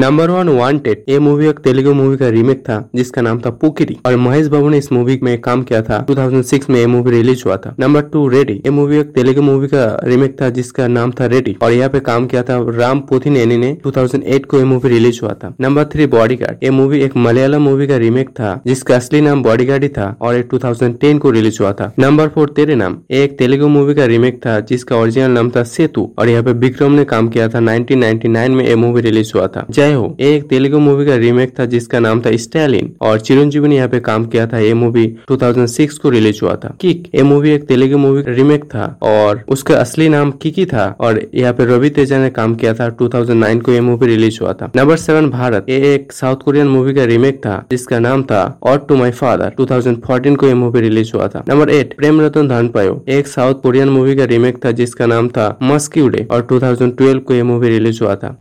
Number one wanted ये movie एक Telugu movie का रीमेक था, जिसका नाम था पुकिरी और महेश बाबू ने इस मूवी में काम किया था। 2006 में ये मूवी रिलीज़ हुआ था। नंबर टू रेडी ये मूवी एक तेलुगु मूवी का रीमेक था, जिसका नाम था रेडी और यहाँ पे काम किया था राम पोथिनेनी ने 2008 को ये मूवी रिलीज़ हुआ था। नंबर थ्री बॉडीगार्ड ये मूवी एक मलयालम मूवी का रीमेक था, जिसका असली नाम बॉडीगार्ड ही था, और ये 2010 को रिलीज़ हुआ था। नंबर फोर तेरे नाम, ये एक तेलुगु मूवी का रीमेक था, जिसका ओरिजिनल नाम था सेतु। और यहाँ पे विक्रम ने काम किया था 1999 में ये मूवी रिलीज़ हुआ था। जय हो। ये एक तेलुगु मूवी का रीमेक था जिसका नाम था स्टैलिन और चिरंजीवी ने यहाँ पे काम किया था ये मूवी 2006 को रिलीज़ हुआ था। किक ये मूवी एक तेलुगु मूवी का रीमेक था और उसका असली नाम किकी था और यहाँ पे रवि तेजा ने काम किया था 2009 को ये मूवी रिलीज़ हुआ था। नंबर सेवन भारत, ये एक साउथ कोरियन मूवी का रीमेक था जिसका नाम था और टू माई फादर 2014 को ये मूवी रिलीज़ हुआ था। नंबर एट प्रेम रतन धन पायो, एक साउथ कोरियन मूवी का रीमेक था जिसका नाम था मस्क्यूडे और 2012 को ये मूवी रिलीज़ हुआ था।